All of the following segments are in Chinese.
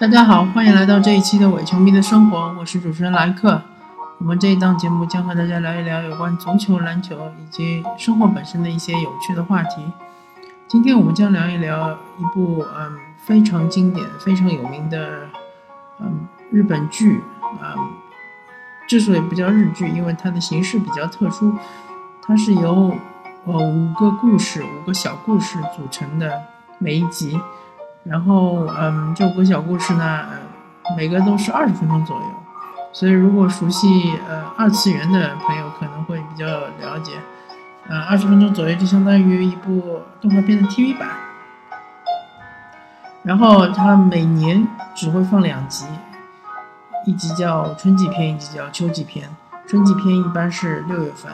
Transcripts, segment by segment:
大家好，欢迎来到这一期的伪球迷的生活，我是主持人莱克。我们这一档节目将和大家聊一聊有关足球、篮球以及生活本身的一些有趣的话题。今天我们将聊一聊一部嗯非常经典、非常有名的嗯日本剧嗯，之所以不叫日剧，因为它的形式比较特殊，它是由呃五个故事、五个小故事组成的每一集。然后，嗯，这五个小故事呢，每个都是二十分钟左右，所以如果熟悉呃二次元的朋友可能会比较了解，呃，二十分钟左右就相当于一部动画片的 TV 版。然后它每年只会放两集，一集叫春季篇，一集叫秋季篇。春季篇一般是六月份，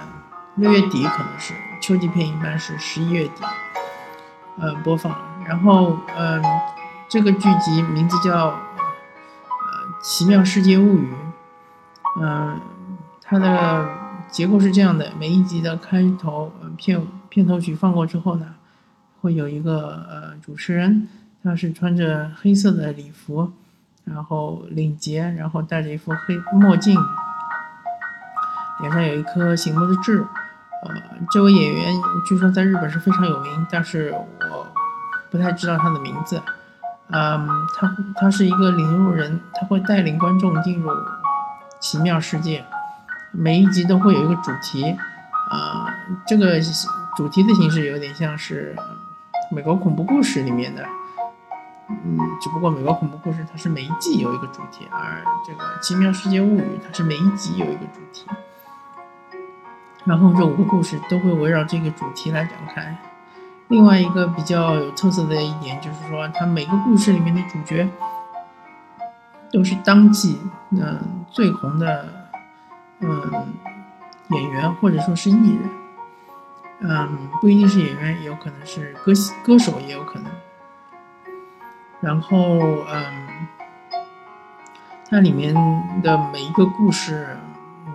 六月底可能是；秋季篇一般是十一月底，呃，播放。然后，嗯，这个剧集名字叫《呃奇妙世界物语》。嗯，它的结构是这样的：每一集的开头片片头曲放过之后呢，会有一个呃主持人，他是穿着黑色的礼服，然后领结，然后戴着一副黑墨镜，脸上有一颗醒目的痣。呃，这位演员据说在日本是非常有名，但是我。不太知道他的名字，嗯，他他是一个领路人，他会带领观众进入奇妙世界，每一集都会有一个主题，啊，这个主题的形式有点像是美国恐怖故事里面的，嗯，只不过美国恐怖故事它是每一季有一个主题，而这个奇妙世界物语它是每一集有一个主题，然后这五个故事都会围绕这个主题来展开。另外一个比较有特色的一点就是说，它每个故事里面的主角都是当季嗯最红的嗯演员或者说是艺人，嗯不一定是演员，也有可能是歌歌手也有可能。然后嗯，它里面的每一个故事嗯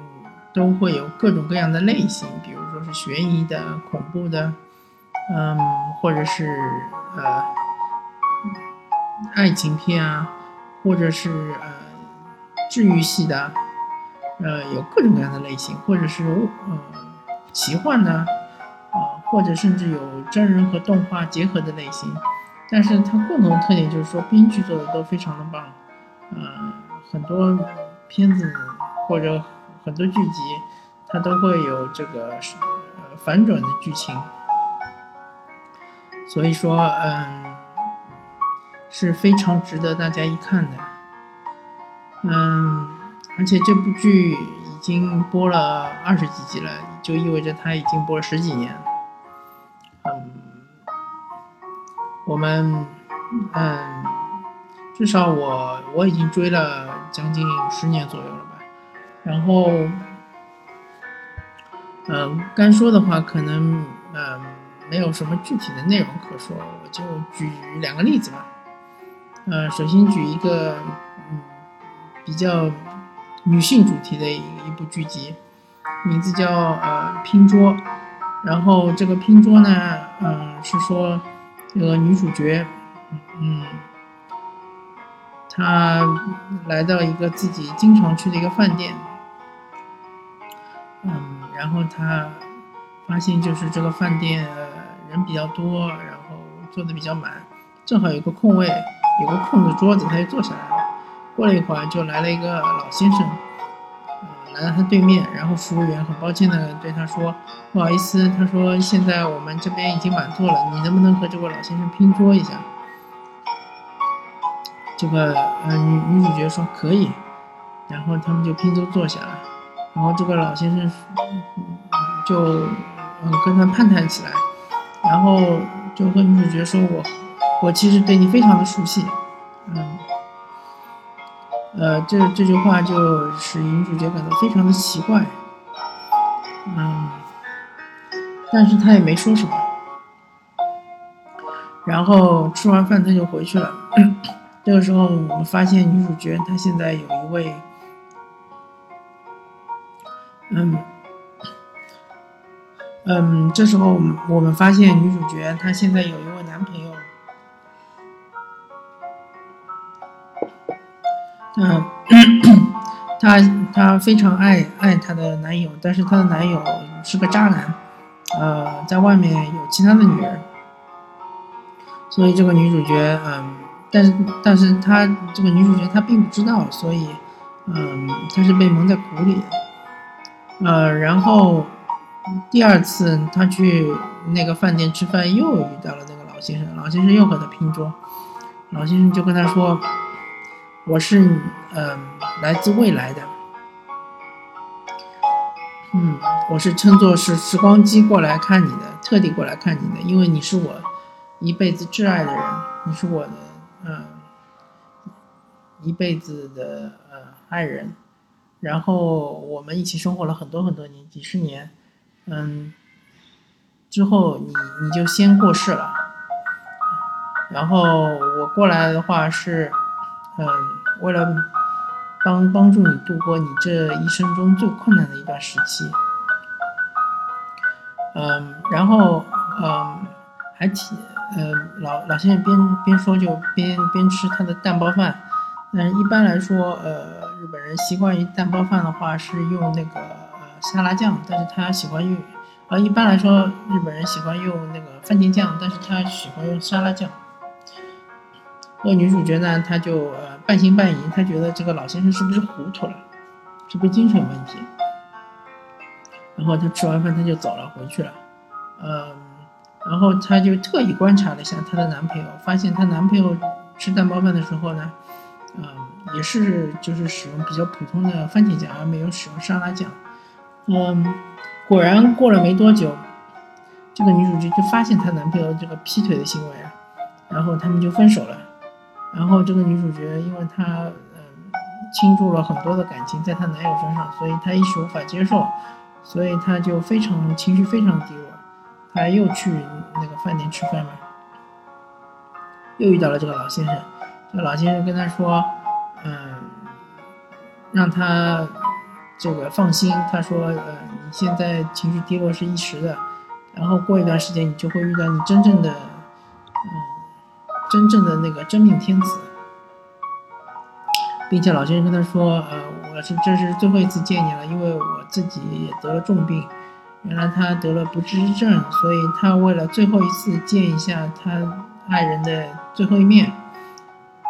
都会有各种各样的类型，比如说是悬疑的、恐怖的。嗯，或者是呃爱情片啊，或者是呃治愈系的，呃有各种各样的类型，或者是呃奇幻的，啊或者甚至有真人和动画结合的类型。但是它共同的特点就是说编剧做的都非常的棒，呃很多片子或者很多剧集它都会有这个呃反转的剧情。所以说，嗯，是非常值得大家一看的，嗯，而且这部剧已经播了二十几集了，就意味着它已经播了十几年，嗯，我们，嗯，至少我我已经追了将近十年左右了吧，然后，嗯，该说的话可能，嗯。没有什么具体的内容可说，我就举两个例子吧。呃，首先举一个嗯比较女性主题的一一部剧集，名字叫呃拼桌。然后这个拼桌呢，嗯是说这个女主角，嗯，她来到一个自己经常去的一个饭店，嗯，然后她发现就是这个饭店。人比较多，然后坐的比较满，正好有个空位，有个空的桌子，他就坐下来了。过了一会儿，就来了一个老先生，呃，来到他对面，然后服务员很抱歉的对他说：“不好意思，他说现在我们这边已经满座了，你能不能和这位老先生拼桌一下？”这个呃女女主角说可以，然后他们就拼桌坐下了，然后这个老先生就嗯跟他攀谈起来。然后就和女主角说：“我，我其实对你非常的熟悉，嗯，呃，这这句话就使女主角感到非常的奇怪，嗯，但是他也没说什么。然后吃完饭他就回去了。这个时候我们发现女主角她现在有一位，嗯。”嗯，这时候我们我们发现女主角她现在有一位男朋友。嗯，她她非常爱爱她的男友，但是她的男友是个渣男，呃，在外面有其他的女人，所以这个女主角，嗯，但是但是她这个女主角她并不知道，所以，嗯，她是被蒙在鼓里的，呃，然后第二次他去那个饭店吃饭，又遇到了那个老先生，老先生又和他拼桌，老先生就跟他说。我是嗯来自未来的，嗯，我是乘坐是时光机过来看你的，特地过来看你的，因为你是我一辈子挚爱的人，你是我的嗯一辈子的呃爱人，然后我们一起生活了很多很多年，几十年，嗯，之后你你就先过世了，然后我过来的话是。嗯，为了帮帮助你度过你这一生中最困难的一段时期，嗯，然后嗯，还提，嗯，老老先生边边说就边边吃他的蛋包饭。嗯，一般来说，呃，日本人习惯于蛋包饭的话是用那个沙拉酱，但是他喜欢用，呃，一般来说日本人喜欢用那个番茄酱，但是他喜欢用沙拉酱。那女主角呢，她就呃半信半疑，她觉得这个老先生是不是糊涂了，是不是精神问题？然后她吃完饭，她就走了，回去了。嗯，然后她就特意观察了一下她的男朋友，发现她男朋友吃蛋包饭的时候呢，嗯，也是就是使用比较普通的番茄酱，而没有使用沙拉酱。嗯，果然过了没多久，这个女主角就发现她男朋友这个劈腿的行为，然后他们就分手了。然后这个女主角，因为她嗯倾注了很多的感情在她男友身上，所以她一时无法接受，所以她就非常情绪非常低落。她又去那个饭店吃饭嘛，又遇到了这个老先生。这个老先生跟她说，嗯，让她这个放心。他说，呃，你现在情绪低落是一时的，然后过一段时间你就会遇到你真正的，嗯。真正的那个真命天子，并且老先生跟他说：“呃，我是这是最后一次见你了，因为我自己也得了重病。原来他得了不治之症，所以他为了最后一次见一下他爱人的最后一面，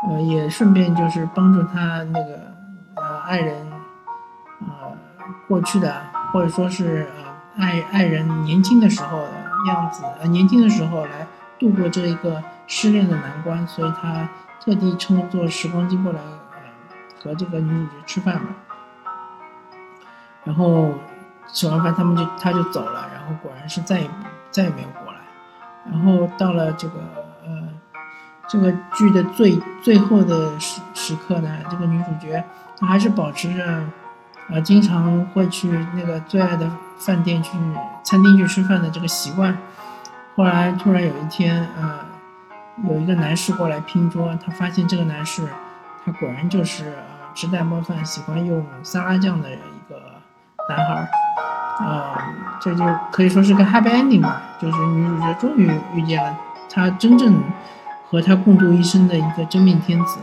呃，也顺便就是帮助他那个呃爱人，过去的或者说是呃爱爱人年轻的时候的样子，呃年轻的时候来度过这一个。”失恋的难关，所以他特地乘坐时光机过来，呃，和这个女主角吃饭嘛。然后吃完饭，他们就他就走了，然后果然是再也再也没有过来。然后到了这个呃这个剧的最最后的时时刻呢，这个女主角她还是保持着呃经常会去那个最爱的饭店去餐厅去吃饭的这个习惯。后来突然有一天，呃。有一个男士过来拼桌，他发现这个男士，他果然就是呃吃蛋包饭喜欢用沙拉酱的一个男孩儿，呃，这就可以说是个 happy ending 吧，就是女主角终于遇见了她真正和她共度一生的一个真命天子，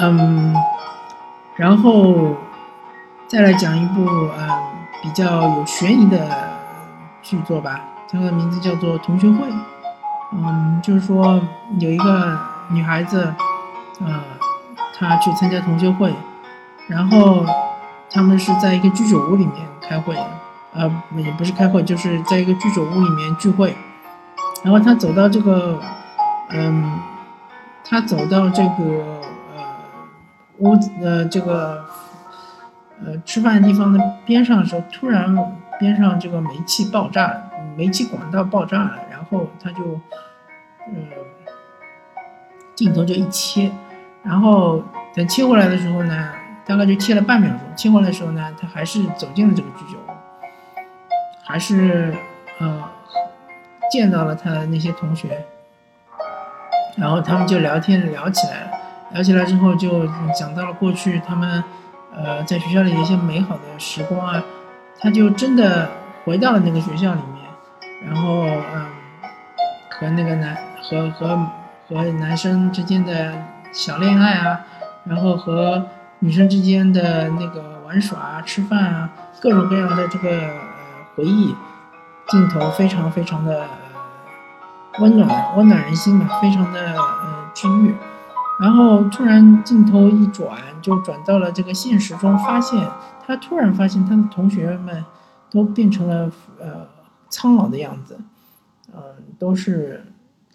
嗯，然后再来讲一部嗯比较有悬疑的剧作吧，它的名字叫做《同学会》。嗯，就是说有一个女孩子，呃，她去参加同学会，然后他们是在一个居酒屋里面开会，呃，也不是开会，就是在一个居酒屋里面聚会。然后她走到这个，嗯，她走到这个屋子呃这个呃吃饭的地方的边上的时候，突然边上这个煤气爆炸，煤气管道爆炸了。然后他就，嗯，镜头就一切，然后等切过来的时候呢，大概就切了半秒钟。切过来的时候呢，他还是走进了这个居酒屋，还是呃见到了他的那些同学，然后他们就聊天聊起来了。聊起来之后就讲到了过去他们呃在学校里的一些美好的时光啊，他就真的回到了那个学校里面，然后嗯。和那个男和和和男生之间的小恋爱啊，然后和女生之间的那个玩耍啊、吃饭啊，各种各样的这个呃回忆镜头，非常非常的温暖，温暖人心吧，非常的呃治愈。然后突然镜头一转，就转到了这个现实中，发现他突然发现他的同学们都变成了呃苍老的样子，嗯，都是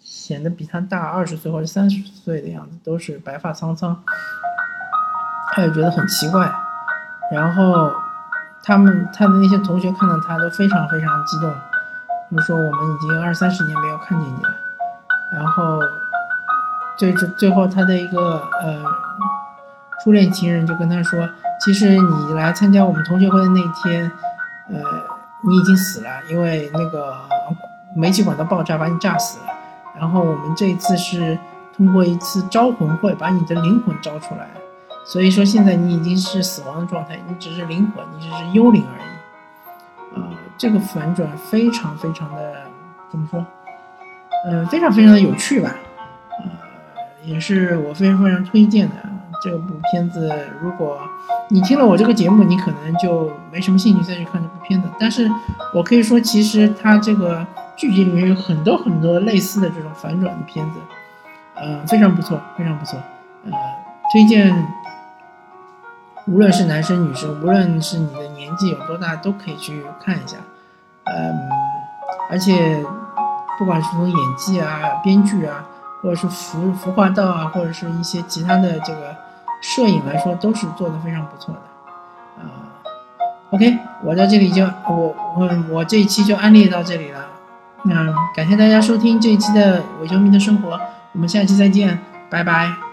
显得比他大二十岁或者三十岁的样子，都是白发苍苍，他也觉得很奇怪。然后他们他的那些同学看到他都非常非常激动，就说我们已经二三十年没有看见你了，然后。最最最后，他的一个呃初恋情人就跟他说：“其实你来参加我们同学会的那天，呃，你已经死了，因为那个煤气管道爆炸把你炸死了。然后我们这一次是通过一次招魂会把你的灵魂招出来，所以说现在你已经是死亡的状态，你只是灵魂，你只是幽灵而已。啊，这个反转非常非常的怎么说？嗯，非常非常的有趣吧。”也是我非常非常推荐的这部片子。如果你听了我这个节目，你可能就没什么兴趣再去看这部片子。但是我可以说，其实它这个剧集里面有很多很多类似的这种反转的片子，呃，非常不错，非常不错。呃，推荐，无论是男生女生，无论是你的年纪有多大，都可以去看一下。嗯，而且不管是从演技啊、编剧啊。或者是服服化道啊，或者是一些其他的这个摄影来说，都是做的非常不错的，啊，OK，我在这里就我我我这一期就安利到这里了，那感谢大家收听这一期的伪球迷的生活，我们下期再见，拜拜。